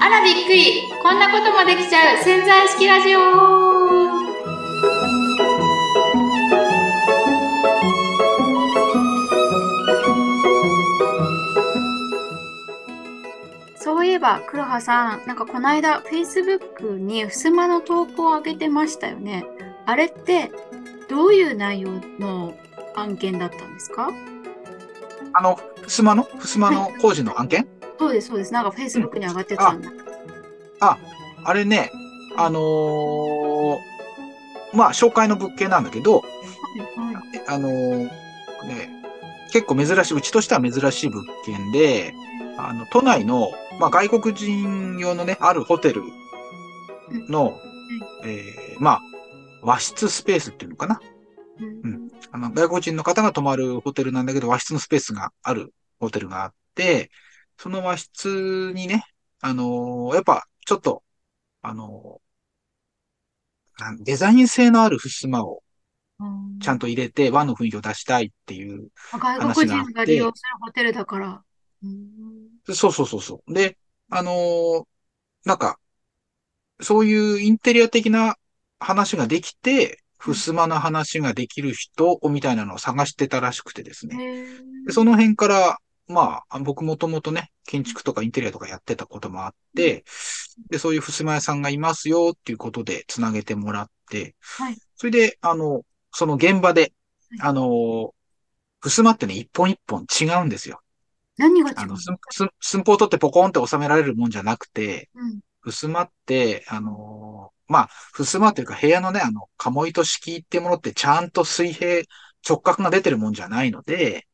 あらびっくり。こんなこともできちゃう。潜在式ラジオ。そういえば黒羽さん。なんかこの間 Facebook に襖の投稿を上げてましたよね。あれってどういう内容の案件だったんですか？あの、ふすまのふすまの工事の案件、そうですそうです。なんか Facebook に上がってたんだ、あれね、あのーまあ、紹介の物件なんだけど、はいはい。あのーね、結構珍しい、うちとしては珍しい物件で、あの、都内の、まあ、外国人用のね、あるホテルの、えーまあ、和室スペースっていうのかな？うんあの、外国人の方が泊まるホテルなんだけど、和室のスペースがあるホテルがあって、その和室にね、あのーやっぱ、ちょっと、あのーデザイン性のある襖をうんちゃんと入れて和の雰囲気を出したいっていう。外国人が利用するホテルだから。うんそうそうそうそう。で、あのーなんか、そういうインテリア的な話ができて、襖の話ができる人みたいなのを探してたらしくてですね。へでその辺から、まあ、僕もともとね、建築とかインテリアとかやってたこともあって、で、そういう襖屋さんがいますよっていうことでつなげてもらって、はい。それで、あの、その現場ではい、あの、襖ってね、一本一本違うんですよ。何が違うあの、寸寸寸法取ってポコンって収められるもんじゃなくて、うん。襖って、あのーまあ、襖というか部屋のね、あの、鴨糸敷っていうものってちゃんと水平、直角が出てるもんじゃないので、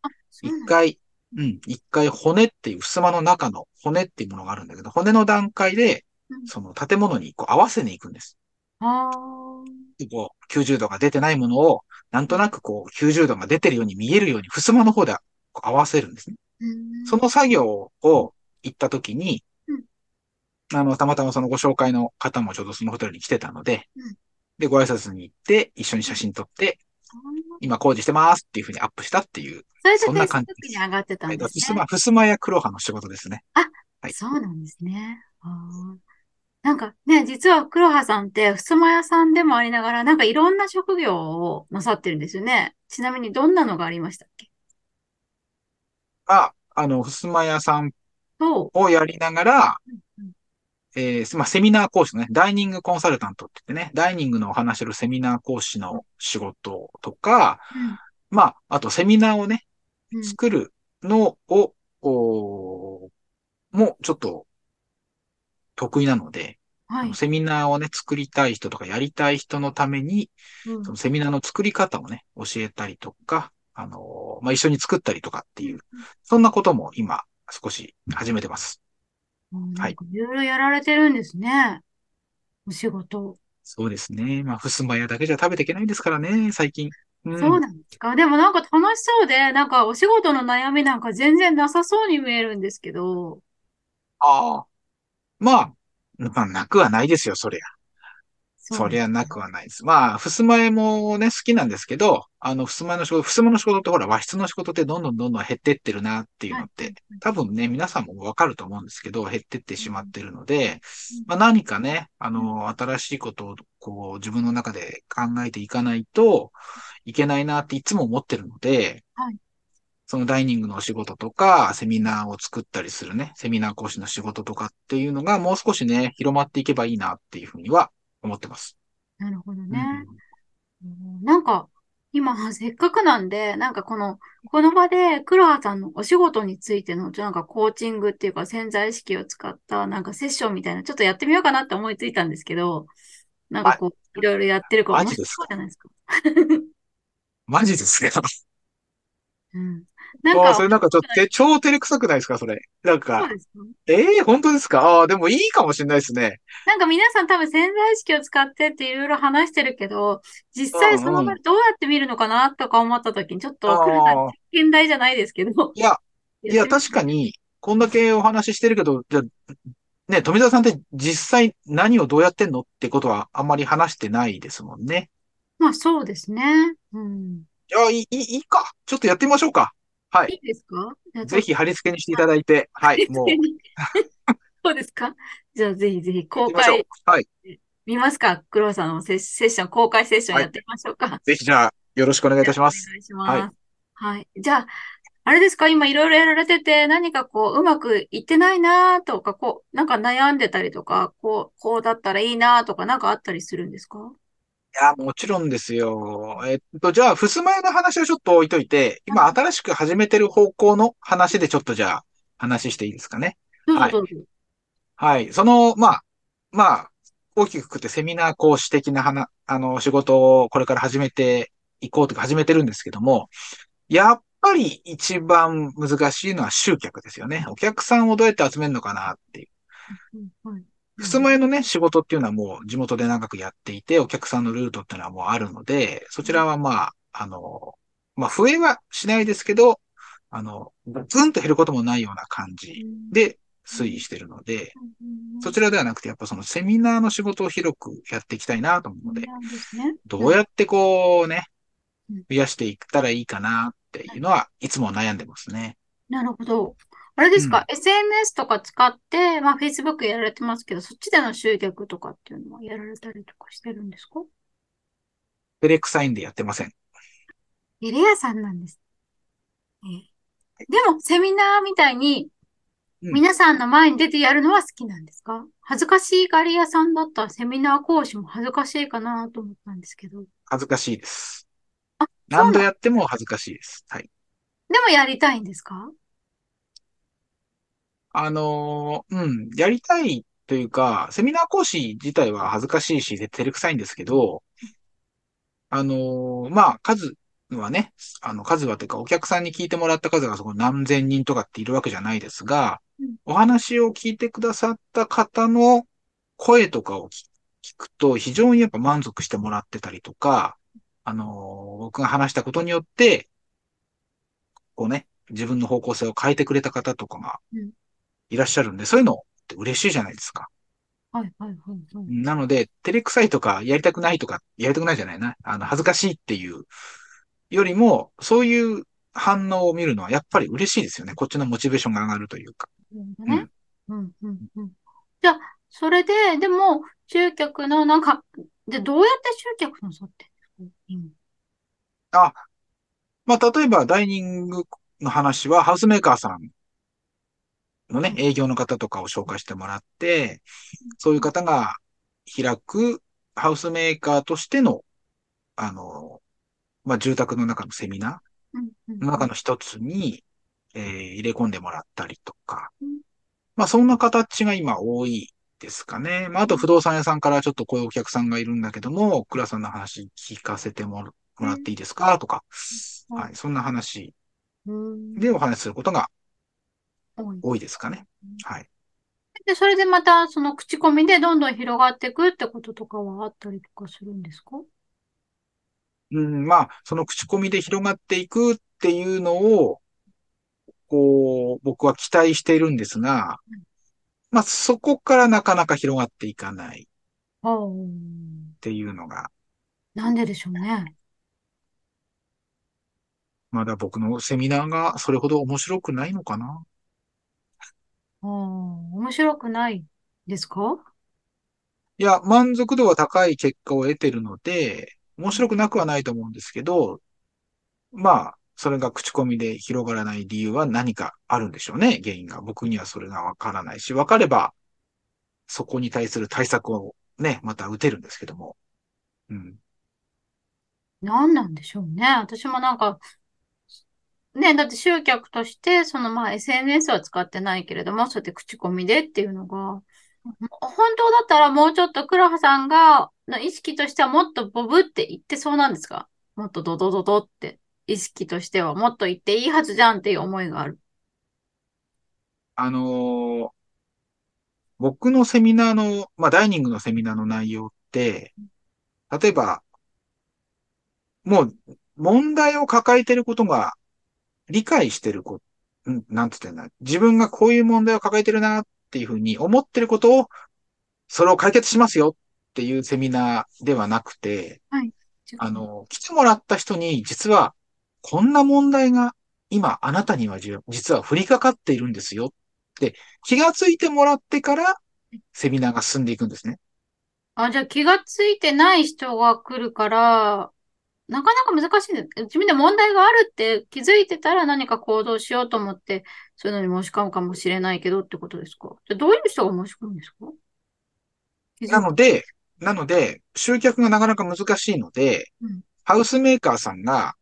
一回、うん、一回骨っていう襖の中の骨っていうものがあるんだけど、骨の段階でうん、その建物にこう合わせに行くんです。あこう、90度が出てないものを、なんとなくこう、90度が出てるように見えるように、襖の方で合わせるんですね。その作業を行った時にうん、あの、たまたまそのご紹介の方もちょうどそのホテルに来てたのでうん、で、ご挨拶に行って、一緒に写真撮って、今工事してますっていうふうにアップしたっていう、それでそんな感じに上がってたんですね。ふすま、ふすまや黒羽の仕事ですね。はい。そうなんですね。なんかね、実は黒羽さんって、襖屋さんでもありながら、なんかいろんな職業をなさってるんですよね。ちなみにどんなのがありましたっけ？まあ、あの、ふすま屋さんと、をやりながら、うんえーまあ、セミナー講師のね、ダイニングコンサルタントって言ってね、ダイニングのお話するセミナー講師の仕事とか、まあ、あとセミナーをね、うんうん作るのを、おーもうちょっと得意なので、はい。セミナーをね、作りたい人とかやりたい人のために、うんそのセミナーの作り方をね、教えたりとか、あのーまあ、一緒に作ったりとかっていう、そんなことも今少し始めてます。うんはいいろいろやられてるんですね。お仕事。そうですね。まあ、ふすま屋だけじゃ食べていけないですからね、最近。うん、そうなんですか？でもなんか楽しそうで、なんかお仕事の悩みなんか全然なさそうに見えるんですけど。ああ。まあ、まあ、なくはないですよ、そりゃ。そりゃなくはないです。まあ、ふすま絵もね、好きなんですけど、あの、ふすま絵の仕事、ふすまの仕事ってほら、和室の仕事ってどんどんどんどん減ってってるなっていうのって、はい。多分ね、皆さんもわかると思うんですけど、減ってってしまってるので、まあ何かね、あの、新しいことを、こう、自分の中で考えていかないといけないなっていつも思ってるので、はい。そのダイニングのお仕事とか、セミナーを作ったりするね、セミナー講師の仕事とかっていうのがもう少しね、広まっていけばいいなっていうふうには思ってます。なるほどうんね。うんなんか、今、せっかくなんで、なんかこの、この場で、黒羽さんのお仕事についての、なんかコーチングっていうか潜在意識を使った、なんかセッションみたいな、ちょっとやってみようかなって思いついたんですけど、なんかこう、いろいろやってるから面白マジですか？そうじゃないですか？マジですか？うん。なんか、それなんかちょっとて超照れくさくないですか？それ。なんか、ええ本当ですか？ああー、でもいいかもしれないですね。なんか皆さん多分潜在意識を使ってっていろいろ話してるけど、実際その場でどうやって見るのかなとか思った時に、ちょっと、黒田ああ実験台じゃないですけど。いや、いや、確かに、こんだけお話ししてるけど、じゃあね、富澤さんって実際何をどうやってんのってことはあんまり話してないですもんね。まあそうですね。うん。いや、いいいいか。ちょっとやってみましょうか。はいい。いですか？ぜひ貼り付けにしていただいて、はい、もう、や そうですか？じゃあぜひぜひ公開。はい。見ますか？黒田さんのセッション、公開セッションはいやってみましょうか。ぜひじゃあ、よろしくお願いいたしますお。願いしはいます。はい。じゃあ、あれですか？今いろいろやられてて、何かこう、うまくいってないなとか、こう、なんか悩んでたりとか、こう、こうだったらいいなとか、なんかあったりするんですか？いや、もちろんですよ。えっと、じゃあ、ふすま絵の話はちょっと置いといて、今新しく始めてる方向の話でちょっとじゃあ、話していいですかね？はい。はい。その、まあ、まあ、大きくくってセミナー講師的な話、あの、仕事をこれから始めていこうとか始めてるんですけども、やっぱり一番難しいのは集客ですよね。お客さんをどうやって集めるのかなっていう。うんはいふすま絵のね、仕事っていうのはもう地元で長くやっていて、お客さんのルートっていうのはもうあるので、そちらはまあ、あの、まあ、増えはしないですけど、あの、ずんと減ることもないような感じで推移してるので、そちらではなくて、やっぱそのセミナーの仕事を広くやっていきたいなと思うので。どうやってこうねうん、増やしていったらいいかなっていうのは、いつも悩んでますね。なるほど。あれですか、?SNS とか使って、まあ Facebook やられてますけど、そっちでの集客とかっていうのはやられたりとかしてるんですか？テレクサインでやってません。エレアさんなんです。ええでも、セミナーみたいに、うん皆さんの前に出てやるのは好きなんですか？恥ずかしいガリアさんだったらセミナー講師も恥ずかしいかなと思ったんですけど。恥ずかしいです。あ、何度やっても恥ずかしいです。はい。でもやりたいんですか？あのーうん、やりたいというか、セミナー講師自体は恥ずかしいし、照れくさいんですけど、あのーまあ、数はね、あの、数はというか、お客さんに聞いてもらった数がそこ何千人とかっているわけじゃないですがうん、お話を聞いてくださった方の声とかを聞聞くと、非常にやっぱ満足してもらってたりとか、あのー僕が話したことによって、こうね、自分の方向性を変えてくれた方とかがうんいらっしゃるんで、そういうのって嬉しいじゃないですか。はい、はい、はい、はい。なので、照れくさいとか、やりたくないとか、やりたくないじゃないな。あの、恥ずかしいっていうよりも、そういう反応を見るのはやっぱり嬉しいですよね。こっちのモチベーションが上がるというか。ね。うん、うん、うん。じゃあ、それで、でも、集客の、なんか、で、どうやって集客なさってんですか？今。あ、まあ、例えばダイニングの話は、ハウスメーカーさんのね、営業の方とかを紹介してもらって、そういう方が開くハウスメーカーとしての、あの、まあ、住宅の中のセミナ。ーの中の一つに、えー入れ込んでもらったりとか。うん、まあ、そんな形が今多いですかね。まあ、あと不動産屋さんからちょっとこういうお客さんがいるんだけども、倉さんの話聞かせてもらっていいですか？とか、うん。はい、そんな話うん。でお話しすることが多い多いですかね。はい。で、それでまた、その口コミでどんどん広がっていくってこととかはあったりとかするんですか？うん、まあ、その口コミで広がっていくっていうのを、こう、僕は期待しているんですがうん、まあ、そこからなかなか広がっていかないっていうのが、なんででしょうね。まだ僕のセミナーがそれほど面白くないのかな。ああ、面白くないですか？いや、満足度は高い結果を得てるので、面白くなくはないと思うんですけど、まあ、それが口コミで広がらない理由は何かあるんでしょうね、原因が。僕にはそれがわからないし、わかれば、そこに対する対策をね、また打てるんですけども。うん。何なんでしょうね。私もなんか、ね、だって集客として、そのまあ SNS は使ってないけれども、そうやって口コミでっていうのが、本当だったらもうちょっと黒羽さんが、の意識としてはもっとボブって言ってそうなんですか？もっとドドドドって、意識としてはもっと言っていいはずじゃんっていう思いがある。あのー僕のセミナーの、まあ、ダイニングのセミナーの内容って、例えば、もう、問題を抱えてることが理解してるこ、んなんつってんだ。自分がこういう問題を抱えてるなっていうふうに思ってることを、それを解決しますよっていうセミナーではなくて、あの、来てもらった人に実はこんな問題が今あなたにはじ実は降りかかっているんですよって気がついてもらってからセミナーが進んでいくんですね。あ、じゃあ気がついてない人が来るから、なかなか難しい。自分で問題があるって気づいてたら何か行動しようと思って、そういうのに申し込むかもしれないけどってことですか？じゃあどういう人が申し込むんですか？なので、なので、集客がなかなか難しいので、うん。ハウスメーカーさんが、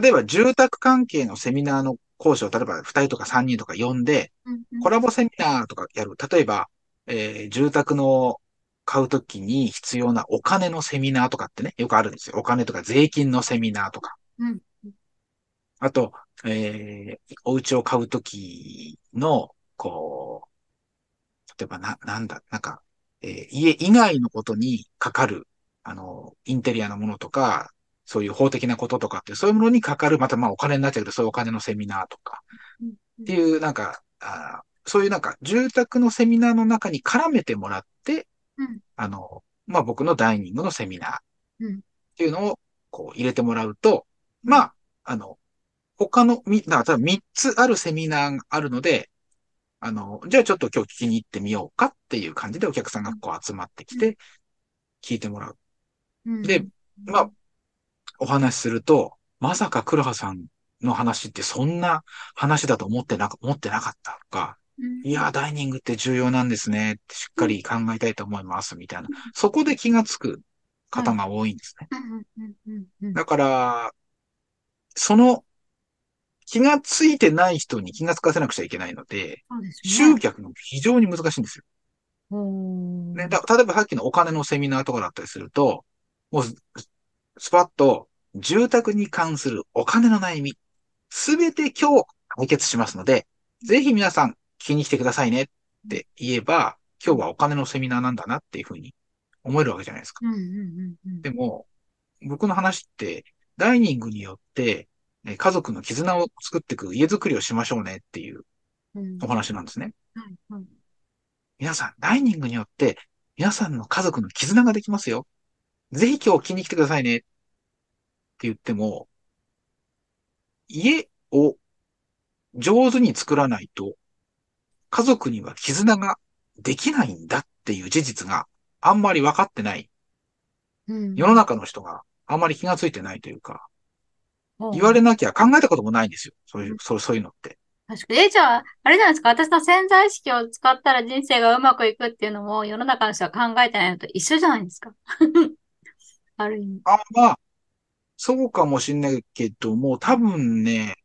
例えば住宅関係のセミナーの講師を例えば2人とか3人とか呼んで、うんうん。コラボセミナーとかやる。例えば、えー住宅の買うときに必要なお金のセミナーとかってね、よくあるんですよ。お金とか税金のセミナーとか。うんあと、えーお家を買うときの、こう、例えばな、なんだ、なんか、えー家以外のことにかかる、あの、インテリアのものとか、そういう法的なこととかって、そういうものにかかる、またまあお金になっちゃうけど、そういうお金のセミナーとか、っていう、なんか、あーそういうなんか、住宅のセミナーの中に絡めてもらって、うん。あの、まあ、僕のダイニングのセミナーっうん。ていうのを、こう、入れてもらうと、まあ、あの、他の、み、だから3つあるセミナーがあるので、あの、じゃあちょっと今日聞きに行ってみようかっていう感じでお客さんがこう集まってきて、聞いてもらう。うん。で、まあ、お話しすると、まさか黒羽さんの話ってそんな話だと思ってなか、思ってなかったとか、うんいや、ダイニングって重要なんですねしっかり考えたいと思いますみたいな。そこで気がつく方が多いんですね。だから、その気がついてない人に気がつかせなくちゃいけないので、です集ね。客が非常に難しいんですよ。ね、だ例えばさっきのお金のセミナーとかだったりすると、もうススパッと住宅に関するお金の悩み、すべて今日解決しますので、ぜひ皆さん聞きに来てくださいねって言えば、今日はお金のセミナーなんだなっていうふうに思えるわけじゃないですか。うんうんうんうんでも、僕の話って、ダイニングによって、え家族の絆を作っていく家づくりをしましょうねっていううんお話なんですね。皆さん、ダイニングによって、皆さんの家族の絆ができますよ。ぜひ今日気に来てくださいね。って言っても、家を上手に作らないと、家族には絆ができないんだっていう事実があんまり分かってない。うん世の中の人があんまり気がついてないというか、ほう言われなきゃ考えたこともないんですよ。そういう、そうそういうのって。確かに。え、じゃあ、あれじゃないですか。私の潜在意識を使ったら人生がうまくいくっていうのも世の中の人は考えてないのと一緒じゃないですか。ある意味。あ、まあ、そうかもしんないけども、多分ね、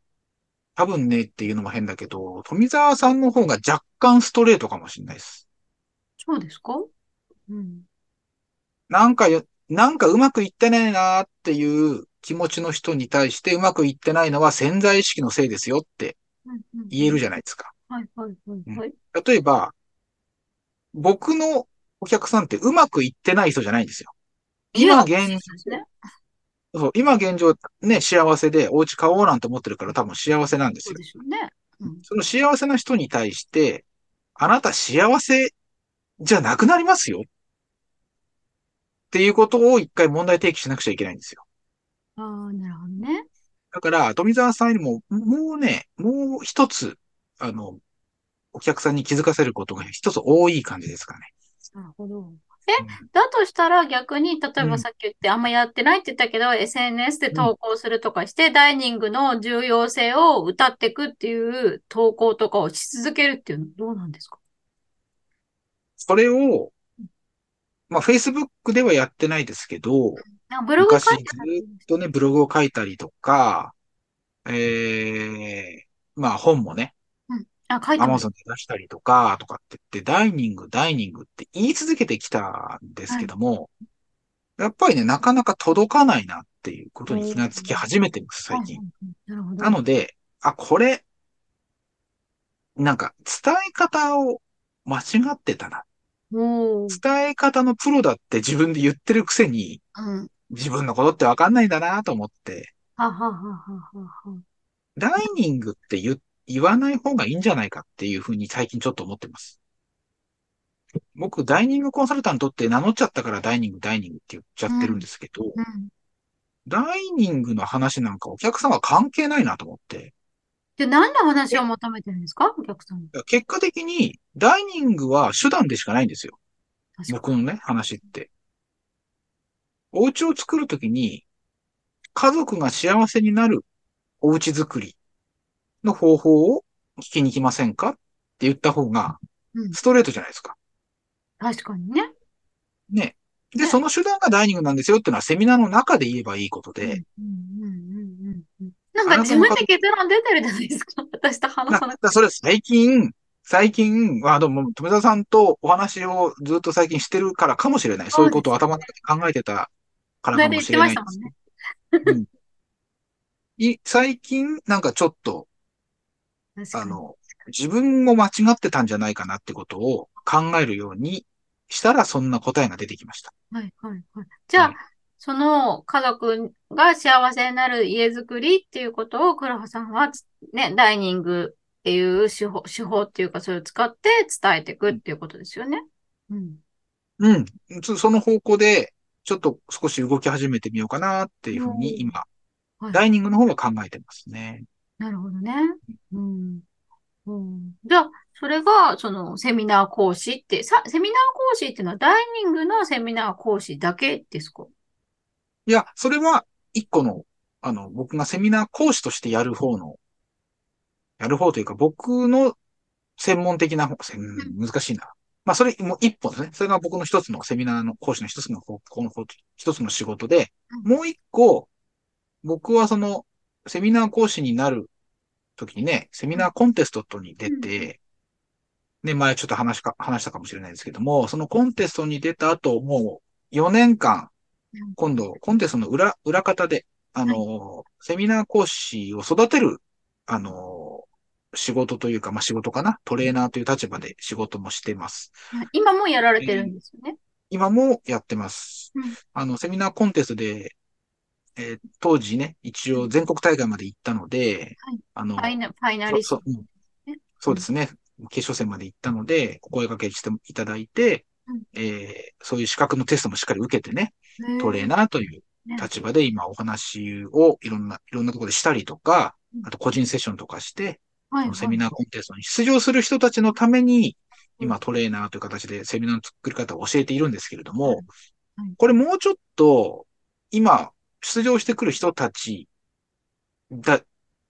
多分ねっていうのも変だけど、富澤さんの方が若干ストレートかもしんないです。そうですか？うん。なんかよ、なんかうまくいってないなーっていう気持ちの人に対してうまくいってないのは潜在意識のせいですよって言えるじゃゃないですか。ん。はいはいはいはい。例えば、僕のお客さんってうまくいってない人じゃないんですよ。今現そう今現状ね、幸せでお家買おうなんて思ってるから多分幸せなんですよそう。でしょうね。うん。その幸せな人に対して、あなた幸せじゃなくなりますよ。っていうことを一回問題提起しなくちゃいけないんですよ。ああ、なるほどね。だから、富澤さんにも、もうね、もう一つ、あの、お客さんに気づかせることが一つ多い感じですかね。なるほど。うん。だとしたら逆に、例えうん。ばさっき言ってあんまやってないって言ったけど、SNS で投稿するとかして、ダイニングの重要性を歌っていくっていう投稿とかをし続けるっていうのはどうなんですか？それを、まあ、Facebook ではやってないですけど、ブログ昔ずっとね、ブログを書いたりとか、ええまあ本もね、あ、書いてアマ。ゾンで出したりとか、とかって言って、ダイニング、ダイニングって言い続けてきたんですけども、やっぱりね、なかなか届かないなっていうことに気がつき始めてます、最近。はいはいはいなるほど。なので、あ、これ、なんか、伝え方を間違ってたな。伝え方のプロだって自分で言ってるくせに、うん。自分のことってわかんないんだなと思って、はははははは。ダイニングって言、言わない方がいいんじゃないかっていうふうに最近ちょっと思ってます。僕、ダイニングコンサルタントって名乗っちゃったからダイニング、ダイニングって言っちゃってるんですけど、うん。ダイニングの話なんかお客さんは関係ないなと思って、で、何の話えを求めてるんですか？お客さんに。結果的に、ダイニングは手段でしかないんですよ。僕のね、話って。お家を作るときに、家族が幸せになるお家作りの方法を聞きに来ませんか？って言った方が。ストレートじゃないですか。確かにね。ね。で、ねその手段がダイニングなんですよっていうのはセミナーの中で言えばいいことうんで、うんうんうんうんうん。なんか自分で結論出てるじゃないですか。私と話なさなくて。だそれ最近、最近、あ、でも、富澤さんとお話をずっと最近してるからかもしれない。そういうことを頭の中で考えてたからかもしれないんですけど。うんい最近、なんかちょっと。あの、自分も間違ってたんじゃないかなってことを考えるようにしたら、そんな答えが出てきました。はいはいはい。じゃあ、はいその家族が幸せになる家づくりっていうことを黒羽さんはつね、ダイニングっていう手法、手法っていうかそれを使って伝えていくっていうことですよね。うん。うん。そその方向で、ちょっと少し動き始めてみようかなっていうふうに、今、はいダイニングの方は考えてますね。なるほどね。うん。うん、じゃあ、それが、その、セミナー講師って、さ、セミナー講師っていうのはダイニングのセミナー講師だけですか？いや、それは一個の、あの、僕がセミナー講師としてやる方の、やる方というか、僕の専門的な方、せん難しいな。まあ、それもう一本ですね。それが僕の一つのセミナーの講師の一つの方向の方、一つの仕事で、もう一個、僕はその、セミナー講師になる時にね、セミナーコンテストに出て、ね、前ちょっと話しか、話したかもしれないですけども、そのコンテストに出た後、もう4年間うん、今度、コンテストの裏、裏方で、あの、セミナー講師を育てる、あの、仕事というか、まあ、仕事かな？トレーナーという立場で仕事もしてます。はい今もやられてるんですよね？今もやってます。うんあの、セミナーコンテストで、えー当時ね、一応全国大会まで行ったので、はい。あのファイナ、ファイナリスト。ううん。ね。そうですね。決勝戦まで行ったので、お声掛けしていただいて、うん。えーそういう資格のテストもしっかり受けてね、トレーナナーというね立場で今お話をいろんな、いろんなところでしたりとかうん、あと個人セッションとかして、はいはい。セミナーコンテストに出場する人たちのために、うん。今トレーナーという形でセミナーの作り方を教えているんですけれどもはい、これもうちょっと、今、出場してくる人たちだ、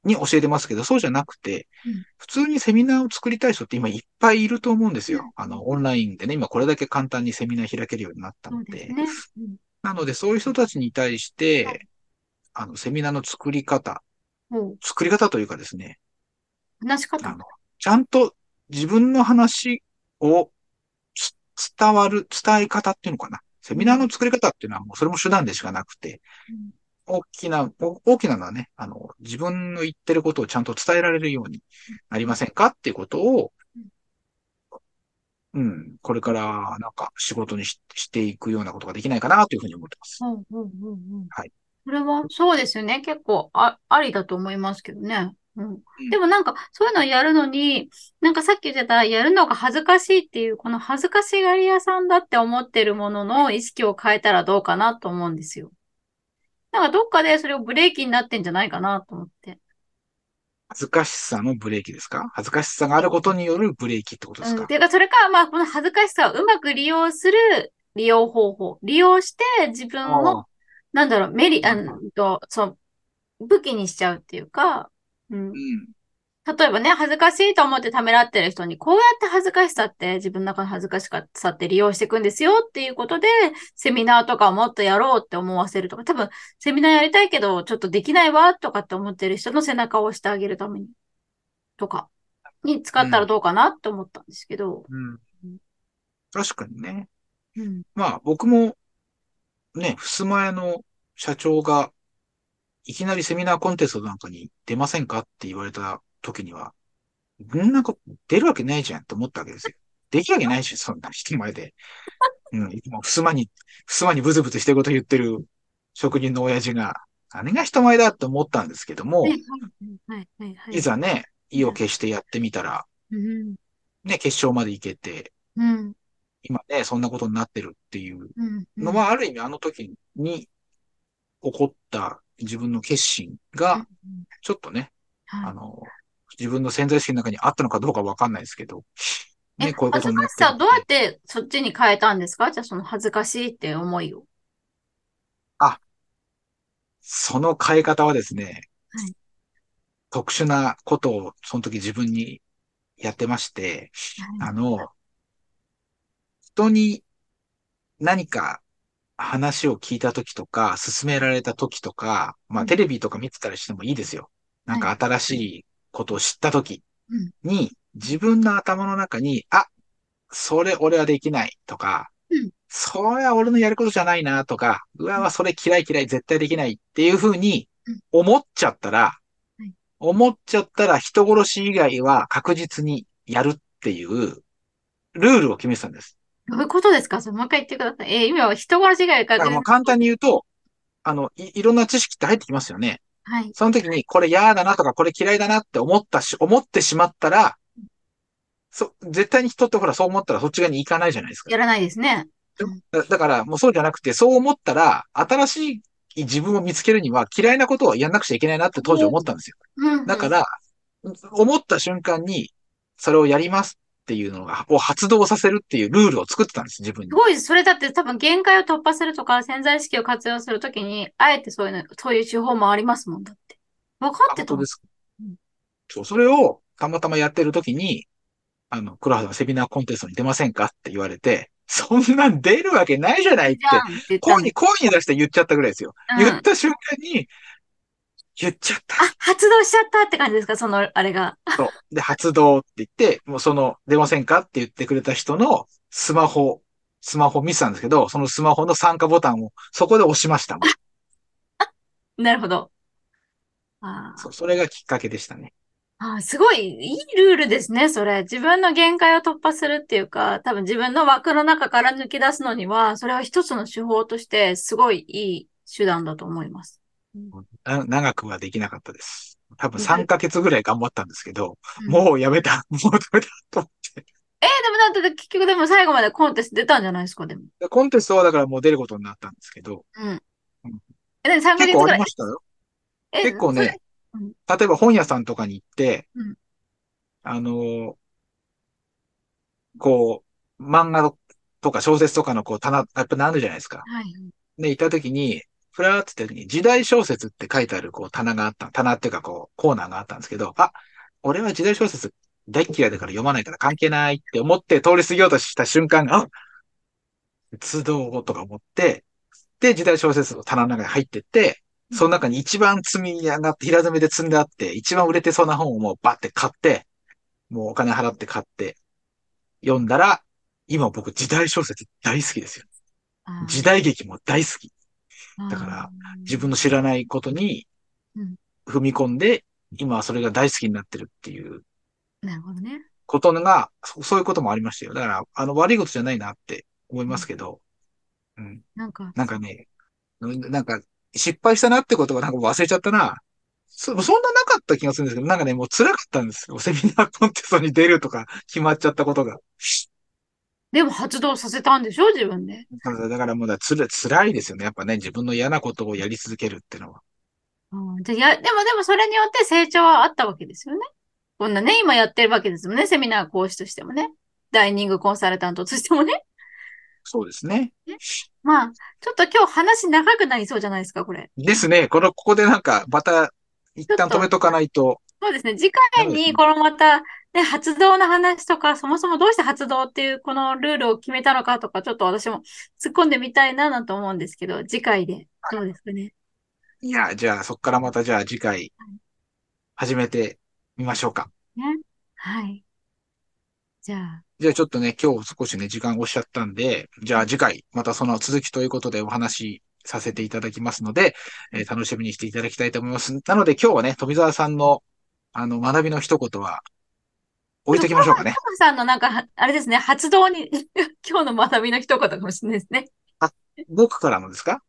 に教えてますけど、そうじゃなくてうん、普通にセミナーを作りたい人って今いっぱいいると思うんですうんよ。あの、オンラインでね、今これだけ簡単にセミナー開けるようになったので。ですね。うんなので、そういう人たちに対して、あの、セミナーの作り方、もう、作り方というかですね、話し方あの、ちゃんと自分の話をつ伝わる、伝え方っていうのかな。セミナーの作り方っていうのはもうそれも手段でしかなくて、うん大きな、お大きなのはね、あの、自分の言ってることをちゃんと伝えられるようになりませんかっていうことを、うん、これからなんか仕事にししていくようなことができないかなというふうに思ってます。うんうんうんうんはい。それは、そうですよね。結構あ、ありだと思いますけどね。うん。でもなんか、そういうのやるのに、なんかさっき言ってた、やるのが恥ずかしいっていう、この恥ずかしがり屋さんだって思ってるものの意識を変えたらどうかなと思うんですよ。なんかどっかでそれをブレーキになってんじゃないかなと思って。恥ずかしさのブレーキですか？恥ずかしさがあることによるブレーキってことですうん。か、ていうか、それか、まあ、この恥ずかしさをうまく利用する利用方法。利用して自分のあなんだろう、メリ、あうんの、と、そう、武器にしちゃうっていうか、うん。うん。例えばね、恥ずかしいと思ってためらってる人に、こうやって恥ずかしさって、自分の中の恥ずかしさって利用していくんですよっていうことで、セミナーとかをもっとやろうって思わせるとか、多分、セミナーやりたいけど、ちょっとできないわとかって思ってる人の背中を押してあげるために、とか、に使ったらどうかなって思ったんですけど、うん。確かにね。うん。まあ僕もね、ふすま屋の社長がいきなりセミナーコンテストなんかに出ませんかって言われた時には、んなんか出るわけないじゃんって思ったわけですよ。できるわけないし、そんな人前で。うん、いつもふすまに、ふすまにブツブツしてること言ってる職人の親父が、何が人前だって思ったんですけどもはい、、ざね、意を決してやってみたら、うん、ね、決勝まで行けて、うん、今ね、そんなことになってるっていううん。のは、ある意味あの時に起こった自分の決心が、ちょっとね、はい。あの、自分の潜在意識の中にあったのかどうかわかんないですけど、え、ね、こういうこ恥ずとになってるかしさはどうやってそっちに変えたんですか？じゃあその恥ずかしいって思いを。あ、その変え方はですね、はい。特殊なことをその時自分にやってまして、はい。あの、人に何か話を聞いた時とか、勧められた時とか、まうん。あテレビとか見てたりしてもいいですよ。なんか新しいことを知った時うん。に、自分の頭の中に、あ、それ俺はできないとか、うん。それは俺のやることじゃないなとか、うわそれ嫌い嫌い絶対できないっていうふうにうん。思っちゃったらはい、思っちゃったら人殺し以外は確実にやるっていうルールを決めてたんです。どういうことですか？それもう一回言ってください。えー今は人殺し以外かだからもう簡単に言うと、あの、いいろんな知識って入ってきますよね。はい。その時にこれ嫌だなとかこれ嫌いだなって思ったし、思ってしまったら、そ、絶対に人ってほらそう思ったらそっち側に行かないじゃないですか。やらないですね。だだからもうそうじゃなくて、そう思ったら、新しい自分を見つけるには嫌いなことをやんなくちゃいけないなって当時思ったんですよ。うんうん。だから、思った瞬間に、それをやりますっていうのが、を発動させるっていうルールを作ってたんです、自分にす。ごい。それだって多分限界を突破するとか潜在意識を活用するときに、あえてそういうの、そういう手法もありますもんだって。分かってたもんですかうんそう、それをたまたまやってる時に、あの、黒原セミナーコンテストに出ませんかって言われて、そんなん出るわけないじゃないって声に。声に出して言っちゃったぐらいですよ。うん言った瞬間に、言っちゃった。あ、発動しちゃったって感じですか？その、あれが。そう。で、発動って言って、もうその、出ませんかって言ってくれた人のスマホ、スマホ見てたんですけど、そのスマホの参加ボタンをそこで押しましたもん。なるほど。あーそう、それがきっかけでしたね。あー、すごいいいルールですね、それ。自分の限界を突破するっていうか、多分自分の枠の中から抜き出すのには、それは一つの手法として、すごいいい手段だと思います。な長くはできなかったです。多分3ヶ月ぐらい頑張ったんですけど、うんもうやめた、もうダメだと思って。えーでもだって結局でも最後までコンテスト出たんじゃないですか、でも。でコンテストはだからもう出ることになったんですけど、うんうん。え、何、3ヶ結構あ月ぐらいりましたよ。え結構ね、うん例えば本屋さんとかに行って、うんあのーこう、漫画とか小説とかのこう棚、やっぱなるじゃないですか。はい。で、行った時に、ふらーって言った時に、時代小説って書いてあるこう棚があった、棚っていうかこう、コーナーがあったんですけど、あ、俺は時代小説大っ嫌いだから読まないから関係ないって思って通り過ぎようとした瞬間が、あ鉄道とか思って、で、時代小説の棚の中に入ってって、その中に一番積み上がって、平積みで積んであって、一番売れてそうな本をもうバッて買って、もうお金払って買って、読んだら、今僕時代小説大好きですよ。時代劇も大好き。だから、自分の知らないことにうん踏み込んで、今はそれが大好きになってるっていうなるほどね。ことが、そそういうこともありましたよ。だから、あの、悪いことじゃないなって思いますけど、うん。なんか、なんかね、うんなんか、失敗したなってことがなんか忘れちゃったな。そ、そんななかった気がするんですけど、なんかね、もう辛かったんですよ。セミナーコンテストに出るとか決まっちゃったことが。でも発動させたんでしょ？自分で。だからだからもうだつら辛いですよね。やっぱね、自分の嫌なことをやり続けるっていうのは。うんじゃあや、でもでもそれによって成長はあったわけですよね。こんなね、今やってるわけですもんね。セミナー講師としてもね。ダイニングコンサルタントとしてもね。そうですね。まあ、ちょっと今日話長くなりそうじゃないですか、これ。ですね。この、ここでなんか、また、一旦止めとかないと、そうですね。次回に、このまた、ね、発動の話とか、そもそもどうして発動っていうこのルールを決めたのかとか、ちょっと私も突っ込んでみたいななんて思うんですけど、次回でどうですかね？いや、じゃあ、そこからまた、じゃあ次回、始めてみましょうか。ね。はい。じゃあ、じゃあちょっとね、今日少しね、時間をおっしゃったんで、じゃあ次回、またその続きということでお話しさせていただきますので、えー楽しみにしていただきたいと思います。なので今日はね、富澤さんの、あの、学びの一言は、置いときましょうかね。さんのなんか、はあれですね、発動に、今日の学びの一言かもしれないですね。僕からのですか？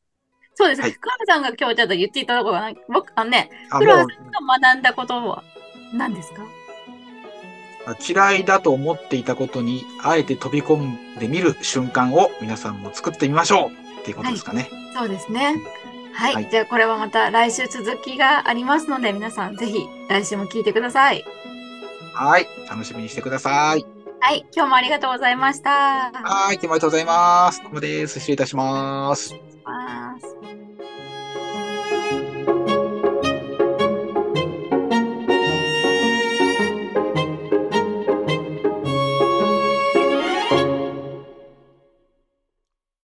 そうです。はいクラムさんが今日ちょっと言っていただこうかな。僕、あのね、あ、クラもムさんが学んだことは何ですか？う、嫌いだと思っていたことに、あえて飛び込んでみる瞬間を皆さんも作ってみましょうっていうことですかね。そうですね。はい。はいじゃあこれはまた来週続きがありますので、皆さんぜひ来週も聞いてください。はい。楽しみにしてください。はい。今日もありがとうございました。はい。今日もありがとうございます。どうもです。失礼いたします。